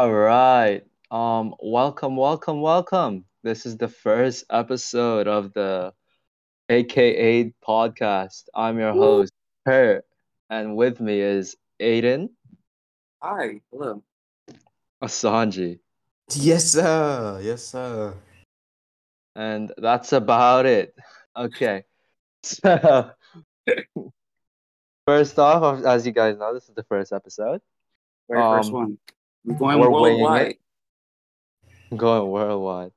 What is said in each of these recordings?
All right. Um, welcome, welcome, welcome. This is the first episode of the AKA podcast. I'm your Woo. host, Per, and with me is Aiden Hi, hello. Asanji. Yes, sir. Yes, sir. And that's about it. Okay. So, first off, as you guys know, this is the first episode. Very first Um, one. We're going we're worldwide. Going worldwide.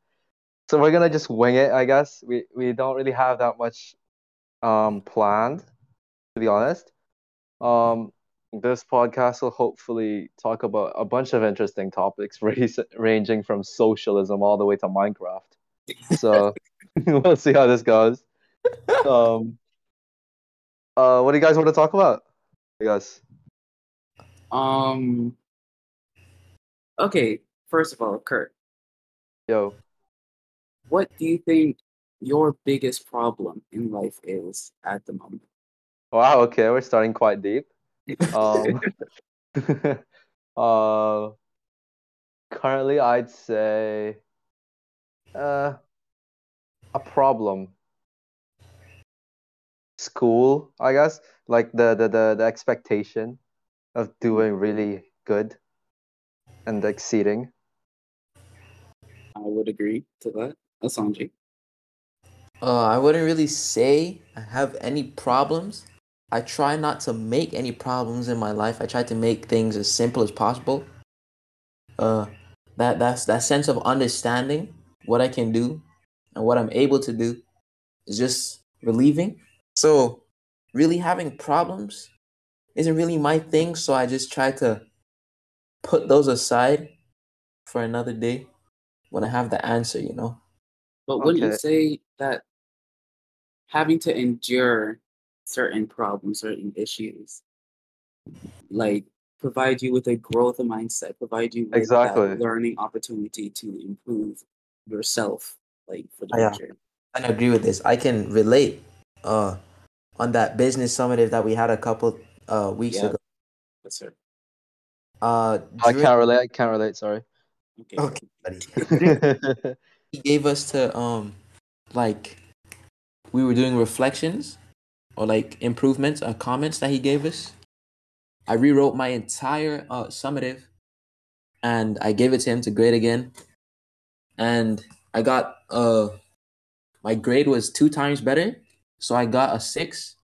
So we're gonna just wing it, I guess. We we don't really have that much um planned, to be honest. Um, this podcast will hopefully talk about a bunch of interesting topics, race, ranging from socialism all the way to Minecraft. So we'll see how this goes. Um, uh, what do you guys want to talk about? You guys, Um. Okay. First of all, Kurt, yo, what do you think your biggest problem in life is at the moment? wow, okay, we're starting quite deep. Um, uh, currently, I'd say, uh, a problem. School, I guess, like the the the, the expectation of doing really good and exceeding. I would agree to that. Asanji. Uh, I wouldn't really say I have any problems. I try not to make any problems in my life. I try to make things as simple as possible. Uh, that that's that sense of understanding what I can do and what I'm able to do is just relieving. So, really having problems isn't really my thing. So I just try to put those aside for another day when I have the answer. You know. But wouldn't you say that having to endure certain problems, certain issues, like provide you with a growth mindset, provide you with Exactly. that learning opportunity to improve yourself, like for the Yeah. future? I agree with this. I can relate uh on that business summative that we had a couple uh weeks Yeah. ago. Yes, sir. Uh I can't relate. I can't relate. Sorry. Okay. Okay, buddy. he gave us to um like we were doing reflections or like improvements or comments that he gave us. I rewrote my entire uh summative and I gave it to him to grade again. And I got uh my grade was two times better. So I got a six.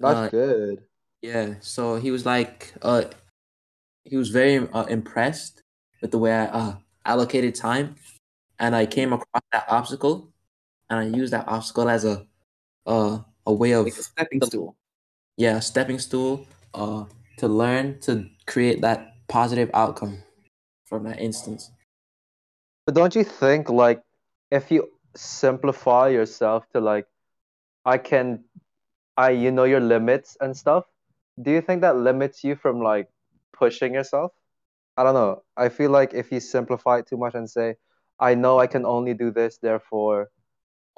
That's Uh, good. Yeah, so he was like, uh, he was very uh, impressed with the way I uh, allocated time, and I came across that obstacle, and I used that obstacle as a, uh, a way of Like a stepping stool. yeah, a stepping stool, uh, to learn to create that positive outcome from that instance. But don't you think like if you simplify yourself to like I can I you know your limits and stuff, do you think that limits you from like pushing yourself? I don't know. I feel like if you simplify it too much and say, I know I can only do this, therefore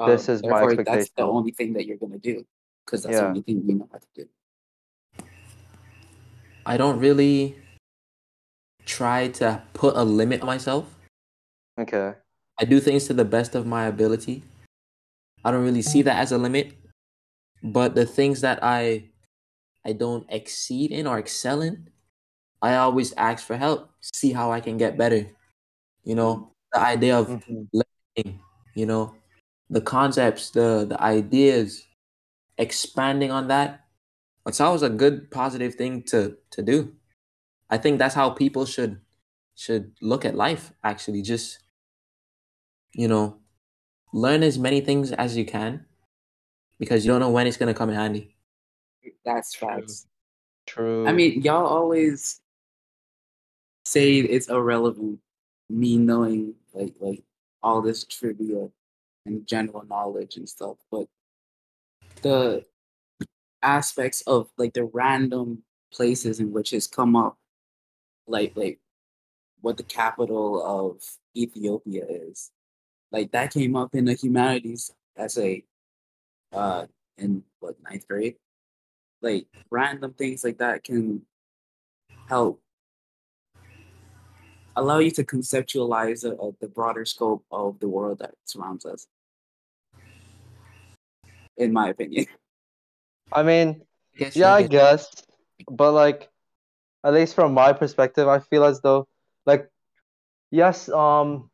This is my Uh, therefore, That's the only thing that you're gonna do, because that's the only thing you know how to do. I don't really try to put a limit on myself. okay. I do things to the best of my ability. I don't really see that as a limit, but the things that I I don't exceed in or excel in, I always ask for help, see how I can get better. You know, the idea of Mhm. learning, you know, the concepts, the the ideas, expanding on that. It's always a good positive thing to to do. I think that's how people should should look at life actually just you know learn as many things as you can because you don't know when it's going to come in handy That's True. facts. True. I mean, y'all always say it's irrelevant me knowing like like all this trivia and general knowledge and stuff, but the aspects of like the random places in which it's come up, like like what the capital of Ethiopia is, like that came up in the humanities essay, uh in what ninth grade? Like random things like that can help allow you to conceptualize the, uh, the broader scope of the world that surrounds us. In my opinion, I mean, Guess yeah, I guess, but like, at least from my perspective, I feel as though, like, yes, um,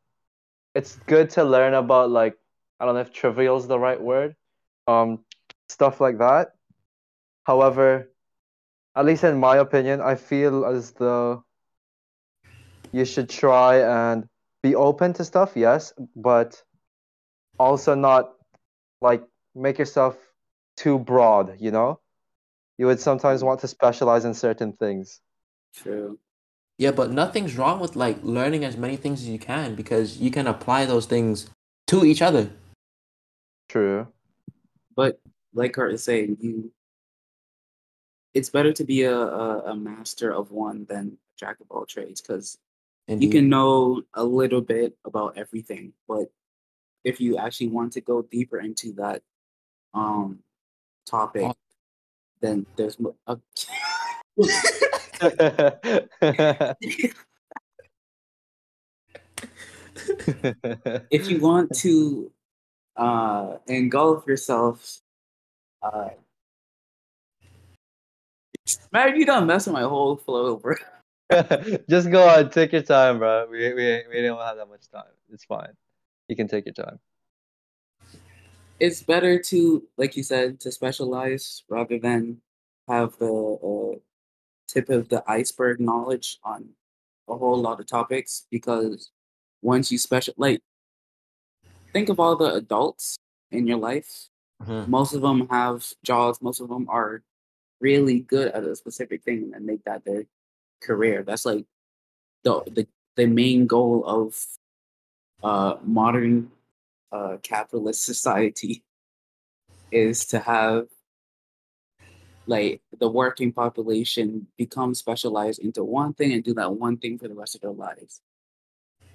it's good to learn about like, I don't know if trivial is the right word, um, stuff like that. However, at least in my opinion, I feel as though you should try and be open to stuff, yes, but also not like make yourself too broad, you know? You would sometimes want to specialize in certain things. true. Yeah, but nothing's wrong with like learning as many things as you can because you can apply those things to each other. True. But like Kurt is saying, you it's better to be a, a, a master of one than a jack of all trades because you can know a little bit about everything, but if you actually want to go deeper into that um topic, Oh. then there's uh, if you want to uh engulf yourself uh man you done messing my whole flow bro Just go on, take your time, bro. We we we don't have that much time. It's fine. You can take your time. it's better to like you said to specialize rather than have the uh, tip of the iceberg knowledge on a whole lot of topics because once you special like think of all the adults in your life Mhm. most of them have jobs most of them are really good at a specific thing and make that their career that's like the the, the main goal of uh modern uh capitalist society is to have like the working population become specialized into one thing and do that one thing for the rest of their lives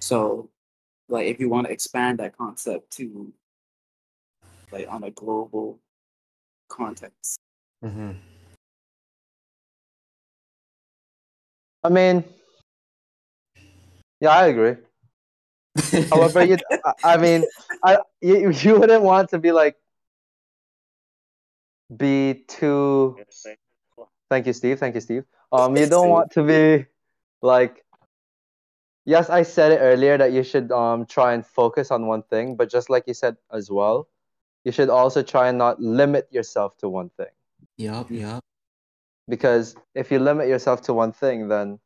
so like if you want to expand that concept to like on a global context Mhm. I mean, yeah, I agree. However, you, I, I mean, I you, you wouldn't want to be like be too. Thank you, Steve. Thank you, Steve. Um, you don't want to be like. Yes, I said it earlier that you should um try and focus on one thing, but just like you said as well, you should also try and not limit yourself to one thing. Yup, yup. Because if you limit yourself to one thing then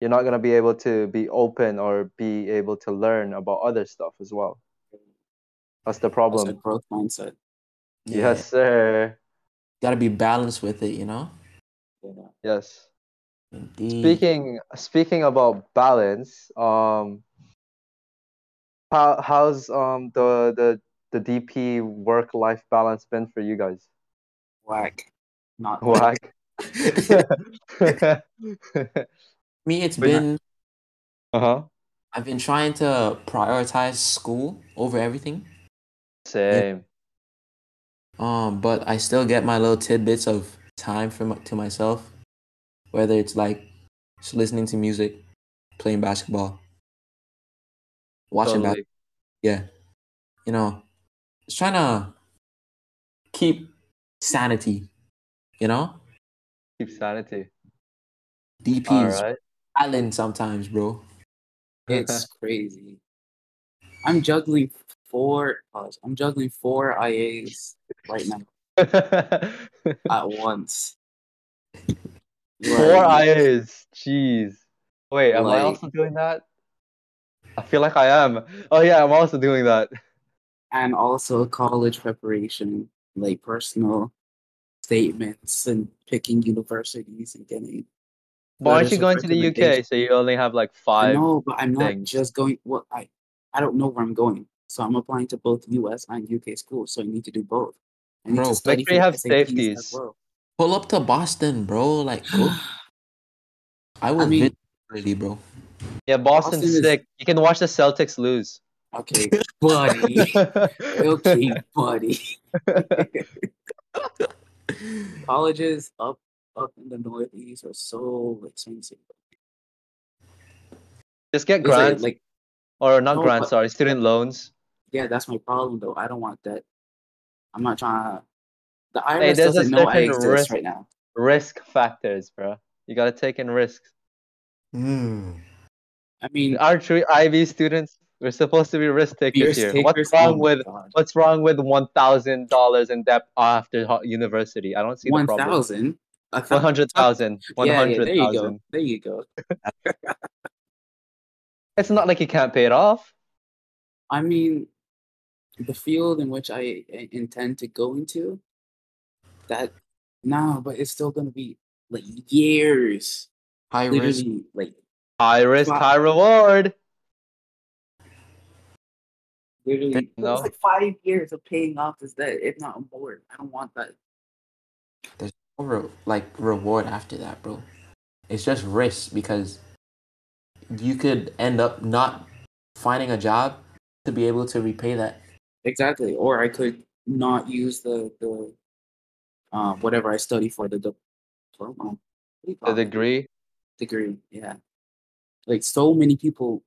you're not going to be able to be open or be able to learn about other stuff as well. That's the That's a problem growth mindset. Yes sir. Gotta be balanced with it, you know? yeah. yes. Indeed. speaking speaking about balance um how how's um the the the dp work life balance been for you guys? Whack. Not whack Me, it's But- been uh-huh I've been trying to prioritize school over everything. same Um, but I still get my little tidbits of time for my, to myself, whether it's like just listening to music, playing basketball, watching totally. basketball. Yeah, you know, just trying to keep sanity. You know, keep sanity DP is right island sometimes, bro. it's crazy i'm juggling four pause, i'm juggling four ias right now at once Four Like, IAs. Jeez. Wait, am I also doing that? I feel like I am. Oh yeah, I'm also doing that. and also college preparation like personal statements and picking universities and getting Why aren't you of going to the UK? So you only have like five. No, but I'm not things. just going. Well, I I don't know where I'm going, so I'm applying to both U.S. and UK schools. So I need to do both. I need Bro, to make sure you have SATs safeties. well. Pull up to Boston, bro. Like, go. I would mean- really, bro. Yeah, Boston's Boston is- sick. You can watch the Celtics lose. okay, buddy. okay, buddy. Colleges up up in the Northeast are so expensive. Just get grants like or not No, grants, sorry, student loans. yeah, that's my problem though. I don't want that. I'm not trying to. The IRS Hey, doesn't know I certain exist risk. right now. Risk factors, bro. You gotta take in risks. Mm. I mean, Our true IB students, we're supposed to be risk takers here. takers, What's wrong with God. what's wrong with one thousand dollars in debt after university? I don't see the problem. thousand? One hundred thousand. One Yeah, yeah, there you go. There you go. It's not like you can't pay it off. I mean, the field in which I intend to go into, that no, but it's still gonna be like years, High risk. like High risk, Wow. high reward. Literally No. it's like five years of paying off this debt, if not more. I don't want that. There's no re- like reward after that, bro. It's just risk because you could end up not finding a job to be able to repay that. Exactly. Or I could not use the the uh, whatever I study for the diploma. What do you The degree. degree. Yeah. Like so many people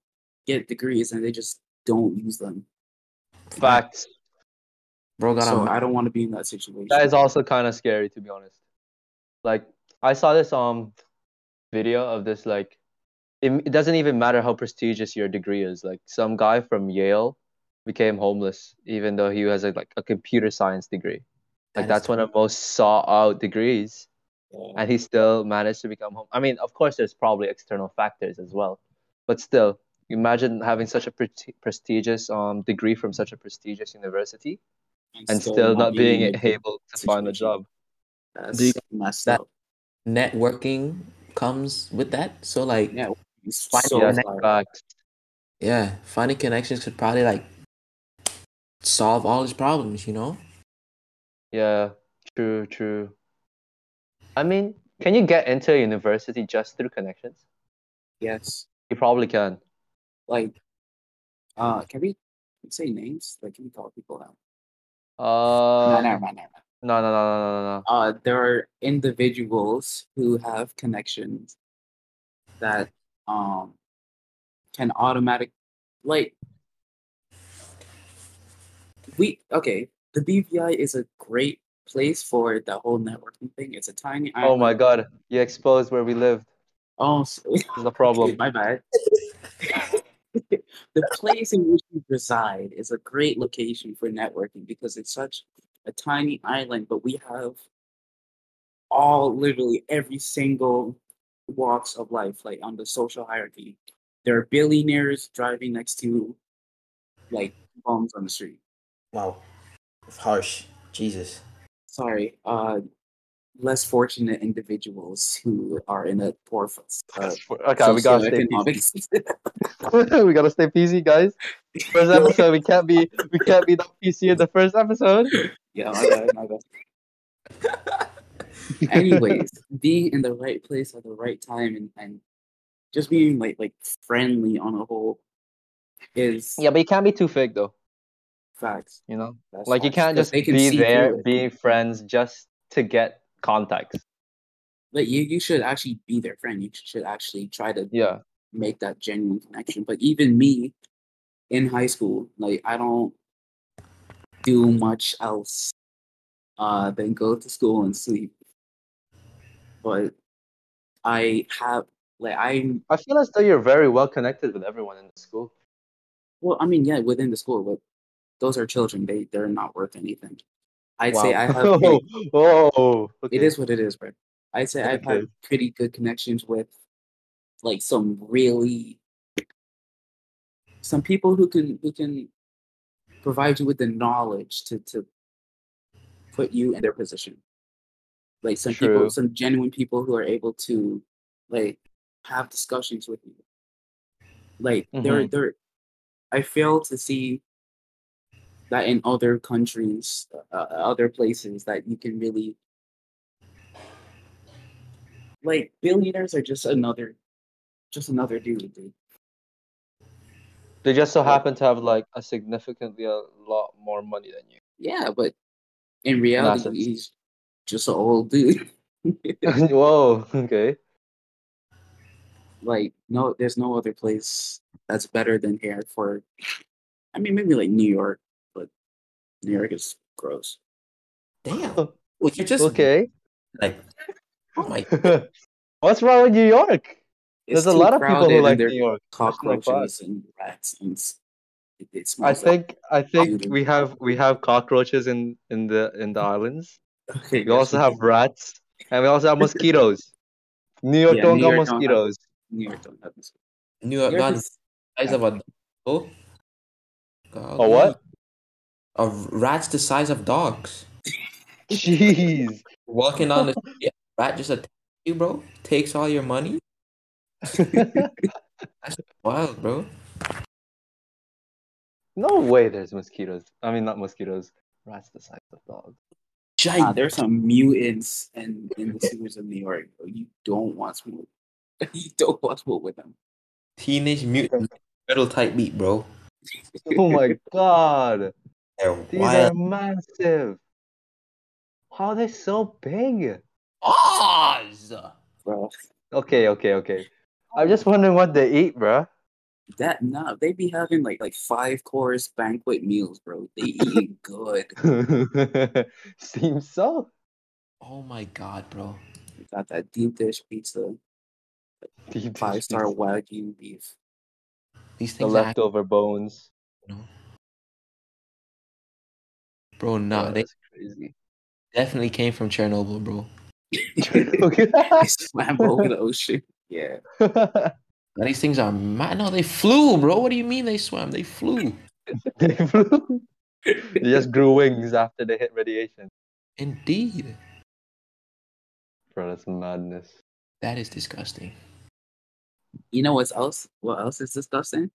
get degrees and they just don't use them. Facts. Bro got So a I don't want to be in that situation. That is also kind of scary to be honest. Like I saw this um video of this like it, it doesn't even matter how prestigious your degree is. Like some guy from Yale became homeless even though he has a, like a computer science degree. Like That is that's one of the most sought out degrees Yeah. and he still managed to become home. I mean, of course there's probably external factors as well. But still, imagine having such a pre- prestigious um degree from such a prestigious university and still, not being in a good able to find a job. That's Do you- messed that- up. networking comes with that. So like Yeah, Find so yeah, yeah, finding connections could probably like solve all his problems, you know? Yeah, true, true. I mean, can you get into a university just through connections? Yes. You probably can. Like, uh, can we say names? Like, can we call people out? Uh, no, never mind, never mind. no, no, no, no, no, no. Uh, there are individuals who have connections that um can automatic like we okay the BVI is a great place for the whole networking thing. It's a tiny Oh my. God, you exposed where we lived. Oh, so, This is the problem. my bad. the place in which we reside is a great location for networking because it's such a tiny island, but we have all literally every single walks of life, like on the social hierarchy. There are billionaires driving next to like bums on the street. Wow. It's harsh. Jesus. Sorry, uh, less fortunate individuals who are in a poor uh, Okay, we gotta stay PG. we gotta stay PG, guys. First episode, we can't be we can't be that PC in the first episode. Yeah, my bad, my bad. Anyways, being in the right place at the right time and, and just being like like friendly on a whole is Yeah, but you can't be too fake though. facts. You know, That's like you can't just can be there being friends just to get contacts. But you, you should actually be their friend. You should actually try to Yeah, make that genuine connection. But even me in high school, like I don't do much else uh than go to school and sleep. But I have like I'm I feel as though you're very well connected with everyone in the school. well, I mean, yeah, within the school, but those are children. They they're not worth anything. I'd say I have oh, pretty- oh, okay. it is what it is, bro. I'd say I've had pretty good connections with like some really some people who can who can provide you with the knowledge to to put you in their position. Like some True. people, some genuine people who are able to like have discussions with you. Like they're Mhm. they're I fail to see that in other countries, uh, other places that you can really like billionaires are just another just another dude, dude. They just so happen to have like a significantly a lot more money than you. Yeah, but in reality, Nonsense. he's just an old dude. Whoa, okay. like no, there's no other place that's better than here for. I mean, maybe like New York, New York is gross. Damn. Oh, well, you're just Okay. like, oh my. What's wrong with New York? It's There's a lot of people who like New York. cockroaches us. and rats and it, it I smells like- think I think we have we have cockroaches in in the in the islands. Okay, We yes, also we have rats and we also have mosquitoes. New York Yeah, don't New got York don't have- mosquitoes. New York don't have this. New York New York got the is- size of a dog. A what? A rat's the size of dogs. Jeez. Walking down the street, a rat just attacks you, bro. Takes all your money. That's wild, bro. no way there's mosquitoes. I mean not mosquitoes. Rats the size of dogs. Ah, Giant. there's some mutants in, in the sewers of New York. bro. You don't want smoke. You don't want to smoke with them. Teenage Mutant Metal type beat, bro. Oh my god. They're These wild. are massive. How are they so big? Oz! Bro, Okay, okay, okay. I'm just wondering what they eat, bro. that nah, they be having like like five course banquet meals, bro. They eat good. Seems so. Oh my god, bro. They got that deep dish pizza, Deep five dish star pizza. wagyu beef. These things are leftover bones. Bro. Nah, Bro, they crazy. definitely came from Chernobyl, bro. Okay. they swam over the ocean. Yeah. Now, These things are mad. No, they flew, bro. What do you mean they swam? They flew. they flew. They just grew wings after they hit radiation. Indeed. Bro, that's madness. That is disgusting. You know what's else? What else is disgusting?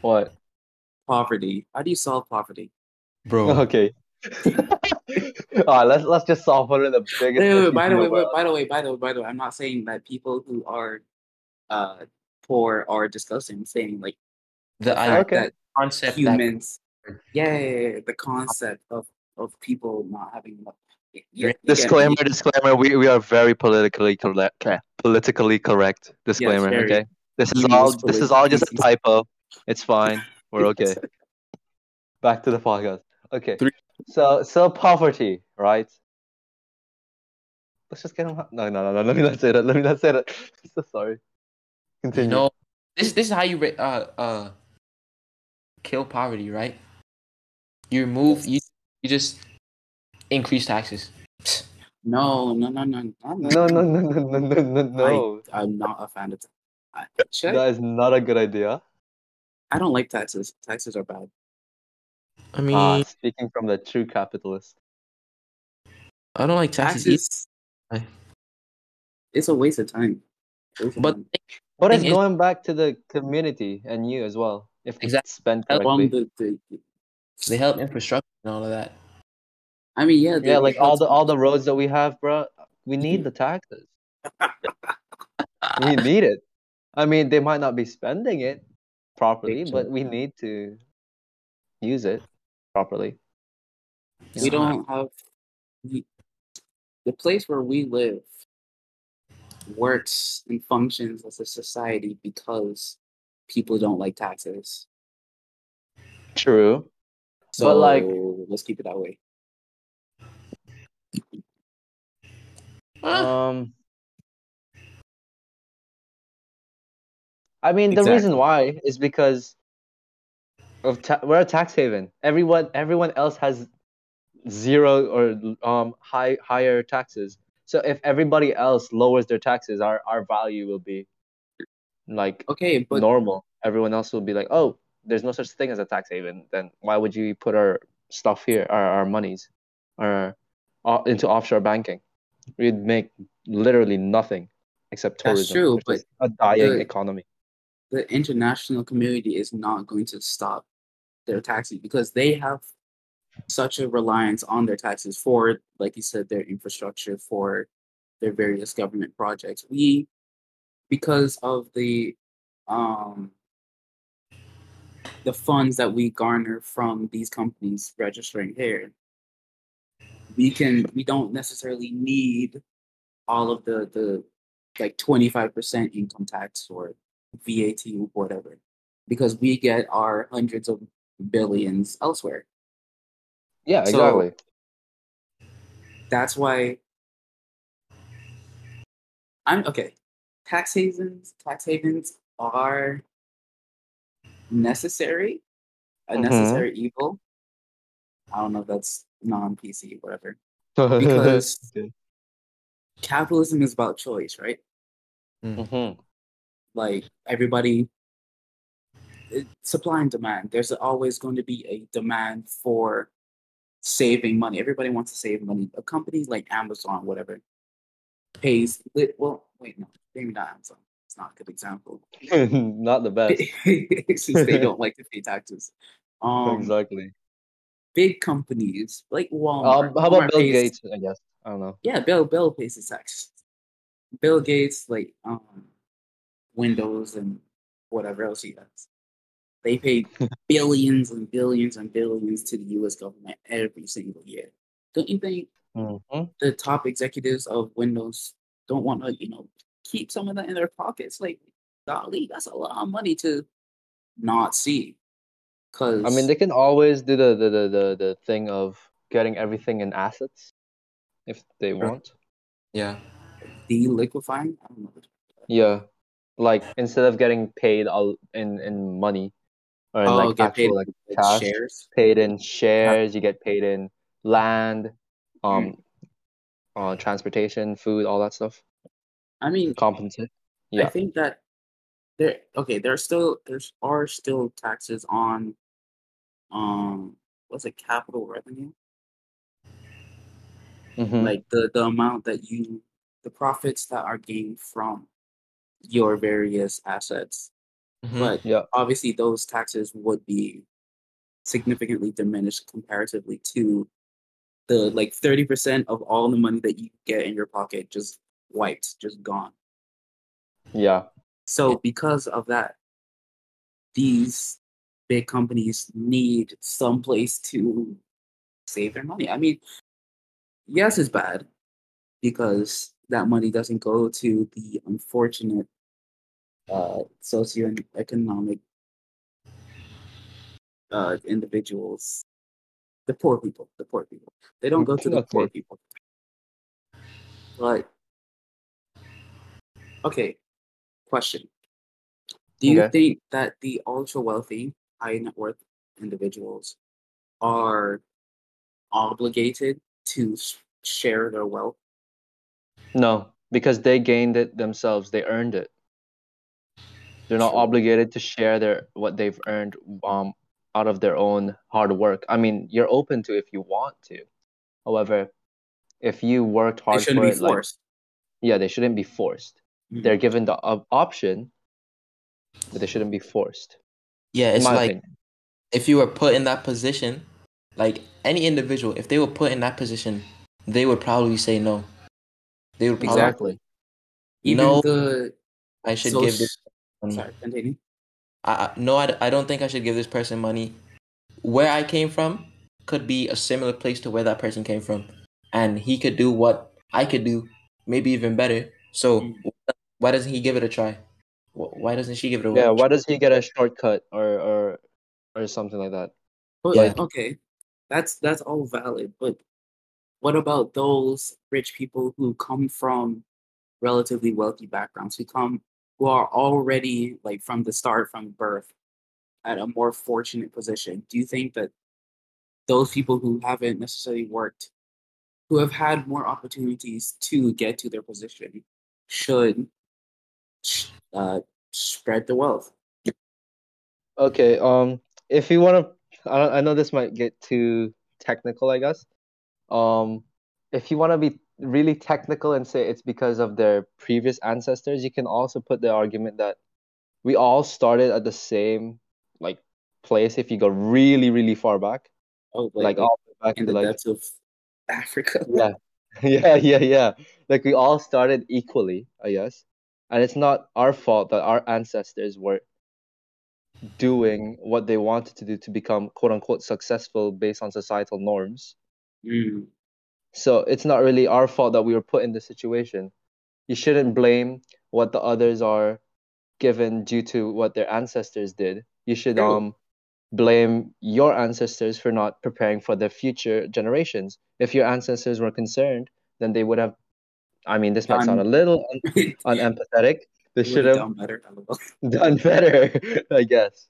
What? Poverty. How do you solve poverty? Bro. Okay. Alright, let's let's just solve one of the biggest. Wait, wait, wait, by the way, wait, by the way, by the way, by the way, I'm not saying that people who are uh poor are disgusting. I'm saying like The the I- fact Okay. that concept that humans, yeah, yeah, yeah, the concept of of people not having enough. Yeah, you get me. Disclaimer, disclaimer. We we are very politically correct. Politically correct. Disclaimer. very. okay. This is all. This is all just a typo. It's fine. We're okay. Back to the podcast. Okay. Three. So so poverty, right? Let's just get him. No, no, no, no. Let me not say that. Let me not say that. so sorry. you Continue. know this this is how you uh uh kill poverty, right? You remove you you just increase taxes. No, no, no, no, no, no, no, no, no, no, no, no, no. I, I'm not a fan of. ta- I. That is not a good idea. I don't like taxes. Taxes are bad. I mean, Ah, speaking from the true capitalist. I don't like taxes, Taxes. I- It's a waste of time. Waste of but time. But it's Thing is- going back to the community and you as well. If it's Exactly. spent correctly. the, the, they help infrastructure and all of that. I mean, yeah, Yeah, like all the all the roads that we have, bro. We need the taxes. We need it. I mean, they might not be spending it properly, but we need to use it properly. we don't have we, the place where we live works and functions as a society because people don't like taxes. True. So But, like- let's keep it that way. Ah, Um. I mean, the reason why is because of ta- we're a tax haven. Everyone, everyone else has zero or um high higher taxes. So if everybody else lowers their taxes, our our value will be like Okay, but normal. Everyone else will be like, oh, there's no such thing as a tax haven. Then why would you put our stuff here, our our monies, our uh, into offshore banking? We'd make literally nothing except That's tourism. true, which but a dying the- economy. The international community is not going to stop their taxes because they have such a reliance on their taxes for, like you said, their infrastructure for their various government projects. We, because of the um, the funds that we garner from these companies registering here, we can we don't necessarily need all of the the like 25% income tax or VAT whatever because we get our hundreds of billions elsewhere. Yeah, So- exactly. That's why I'm okay. Tax havens, tax havens are necessary, a Mhm. necessary evil. I don't know if that's non PC, whatever. Because capitalism is about choice, right? Mhm. Like everybody, it- supply and demand. There's always going to be a demand for saving money. Everybody wants to save money. A company like Amazon, whatever, pays. lit- Well, wait, no, maybe not Amazon. It's not a good example. Not the best. Since they don't like to pay taxes. Um, exactly. big companies like Walmart. Um, how about Walmart Bill pays- Gates? I guess I don't know. Yeah, Bill Bill pays his tax. Bill Gates, like um, Windows and whatever else he does, they pay billions and billions and billions to the U.S. government every single year. Don't you think Mhm. the top executives of Windows don't want to, you know, keep some of that in their pockets? Like, golly, that's a lot of money to not see. Because I mean, they can always do the the, the, the the thing of getting everything in assets if they Sure. want. Yeah. deliquifying. I don't know. Yeah, like instead of getting paid all in in money or in Oh, like get actual like in cash, shares. paid in shares. You get paid in land, um, uh, transportation, food, all that stuff. I mean, Compensate. I think that there okay, there's still there's are still taxes on um what's it capital revenue? Mhm. Like the the amount that you the profits that are gained from your various assets. Mhm. But Yeah. obviously those taxes would be significantly diminished comparatively to the like 30% of all the money that you get in your pocket just wiped, just gone. Yeah. So because of that, these big companies need some place to save their money. I mean, yes, it's bad because that money doesn't go to the unfortunate uh, socioeconomic uh, individuals, the poor people, the poor people. They don't go to the poor people. But okay, question. Do you Okay. think that the ultra wealthy, high net worth individuals are obligated to share their wealth? No, because they gained it themselves. They earned it. They're not True. obligated to share their what they've earned um out of their own hard work. I mean, you're open to if you want to. However, if you worked They hard shouldn't for be it, like yeah, they shouldn't be forced. Mhm. They're given the op- option, but they shouldn't be forced. Yeah, it's like opinion. if you were put in that position, like any individual, if they were put in that position, they would probably say no. They would probably Exactly. Even No, the I should soc- give this money. sorry, continue. I, I no, I, I don't think I should give this person money. Where I came from could be a similar place to where that person came from, and he could do what I could do, maybe even better. So Mm. why doesn't he give it a try? Why doesn't she give it a Yeah, why does he get a shortcut or or or something like that? But Yeah. okay, that's that's all valid. But what about those rich people who come from relatively wealthy backgrounds, who come who are already like from the start, from birth, at a more fortunate position? Do you think that those people who haven't necessarily worked, who have had more opportunities to get to their position, should uh, spread the wealth? Okay, um, if you want to, I, I know this might get too technical, I guess. Um, if you want to be really technical and say it's because of their previous ancestors, you can also put the argument that we all started at the same like place if you go really, really far back, Oh, like, like all back in the like depths of Africa. yeah, yeah, yeah, yeah. Like we all started equally, I guess. And it's not our fault that our ancestors were doing what they wanted to do to become quote unquote successful based on societal norms. Mm. So it's not really our fault that we were put in this situation. you shouldn't blame what the others are given due to what their ancestors did. You should um blame your ancestors for not preparing for the future generations. If your ancestors were concerned, then they would have. I mean, this might sound a little un- unempathetic. They should would've done better. Done better, I guess.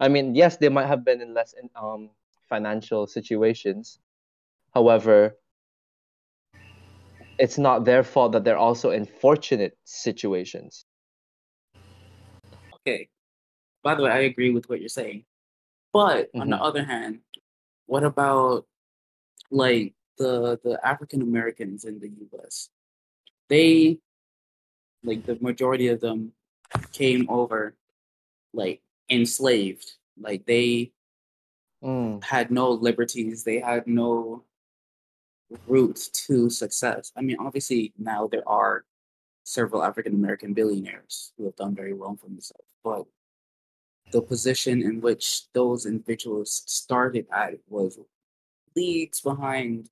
I mean, yes, they might have been in less in, um financial situations. However, it's not their fault that they're also in fortunate situations. Okay. By the way, I agree with what you're saying. But on the Mhm. other hand, what about like the the African Americans in the US? They like the majority of them came over like enslaved. Like they Mm, had no liberties, they had no route to success. I mean, obviously now there are several African American billionaires who have done very well for themselves, but the position in which those individuals started at was leagues behind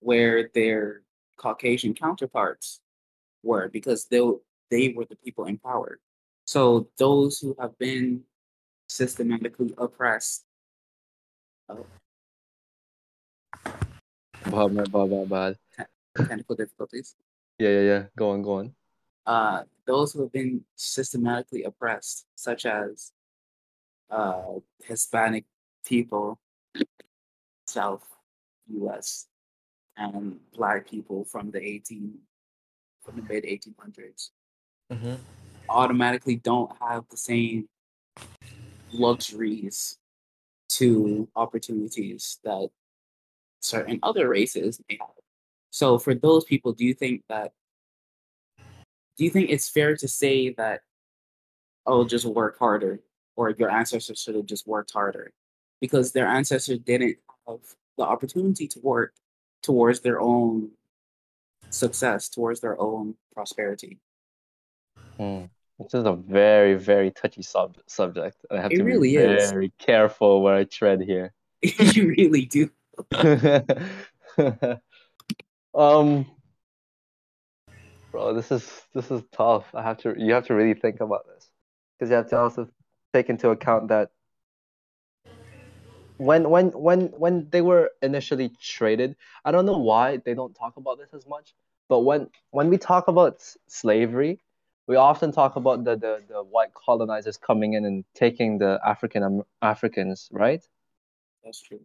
where their Caucasian counterparts were because they they were the people in power. So those who have been systematically oppressed, bad, bad, bad, bad, bad. technical difficulties, Yeah, yeah, yeah. Go on, go on. uh, those who have been systematically oppressed, such as uh, Hispanic people, South U.S. and Black people from the 18 from the mid 1800s, Mm-hmm. automatically don't have the same luxuries to opportunities that certain other races may have. So for those people, do you think that do you think it's fair to say that oh just work harder or your ancestors should have just worked harder because their ancestors didn't have the opportunity to work towards their own success, towards their own prosperity. Mm. This is a very, very touchy sub- subject. I have It to really be is. very careful where I tread here. you really do. um, bro, this is this is tough. I have to. You have to really think about this because you have to also take into account that when when when when they were initially traded, I don't know why they don't talk about this as much. But when when we talk about slavery, we often talk about the, the, the white colonizers coming in and taking the African Africans, right? That's true.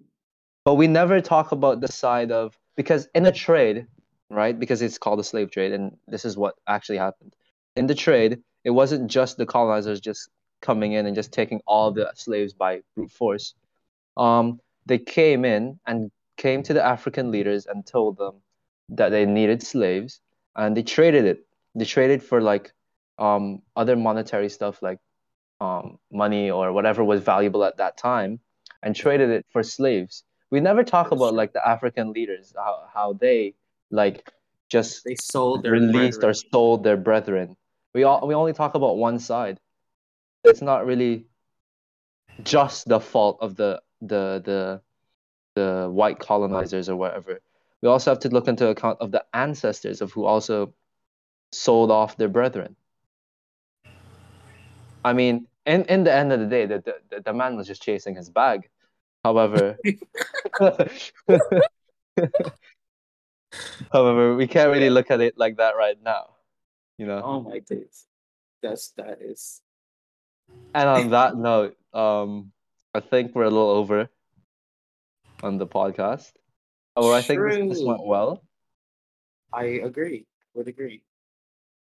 But we never talk about the side of because in a trade, right? Because it's called a slave trade, and this is what actually happened. In the trade, it wasn't just the colonizers just coming in and just taking all the slaves by brute force. Um, they came in and came to the African leaders and told them that they needed slaves, and they traded it. They traded for like um other monetary stuff like um money or whatever was valuable at that time, and traded it for slaves. We never talk about like the African leaders, how how they like just They sold their released or sold their brethren. We all we only talk about one side. It's not really just the fault of the the the the white colonizers or whatever. We also have to look into account of the ancestors of who also sold off their brethren. I mean, in in the end of the day, the the, the man was just chasing his bag. However, however, we can't really look at it like that right now, you know. Oh my days. That's that is And on that note, um, I think we're a little over on the podcast. Oh, I think this, this went well. I agree. Would agree.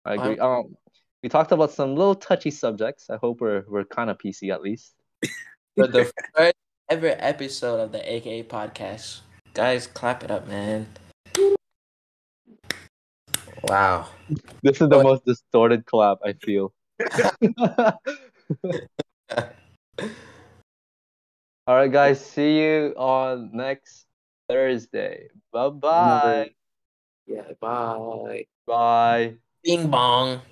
I agree. Um, we talked about some little touchy subjects. I hope we're we're kind of PC at least. For the first ever episode of the AKA podcast. Guys, clap it up, man. Wow. This is the But- most distorted clap I feel. All right, guys. See you on next Thursday. Bye bye. Yeah, bye. Bye. Bing bong.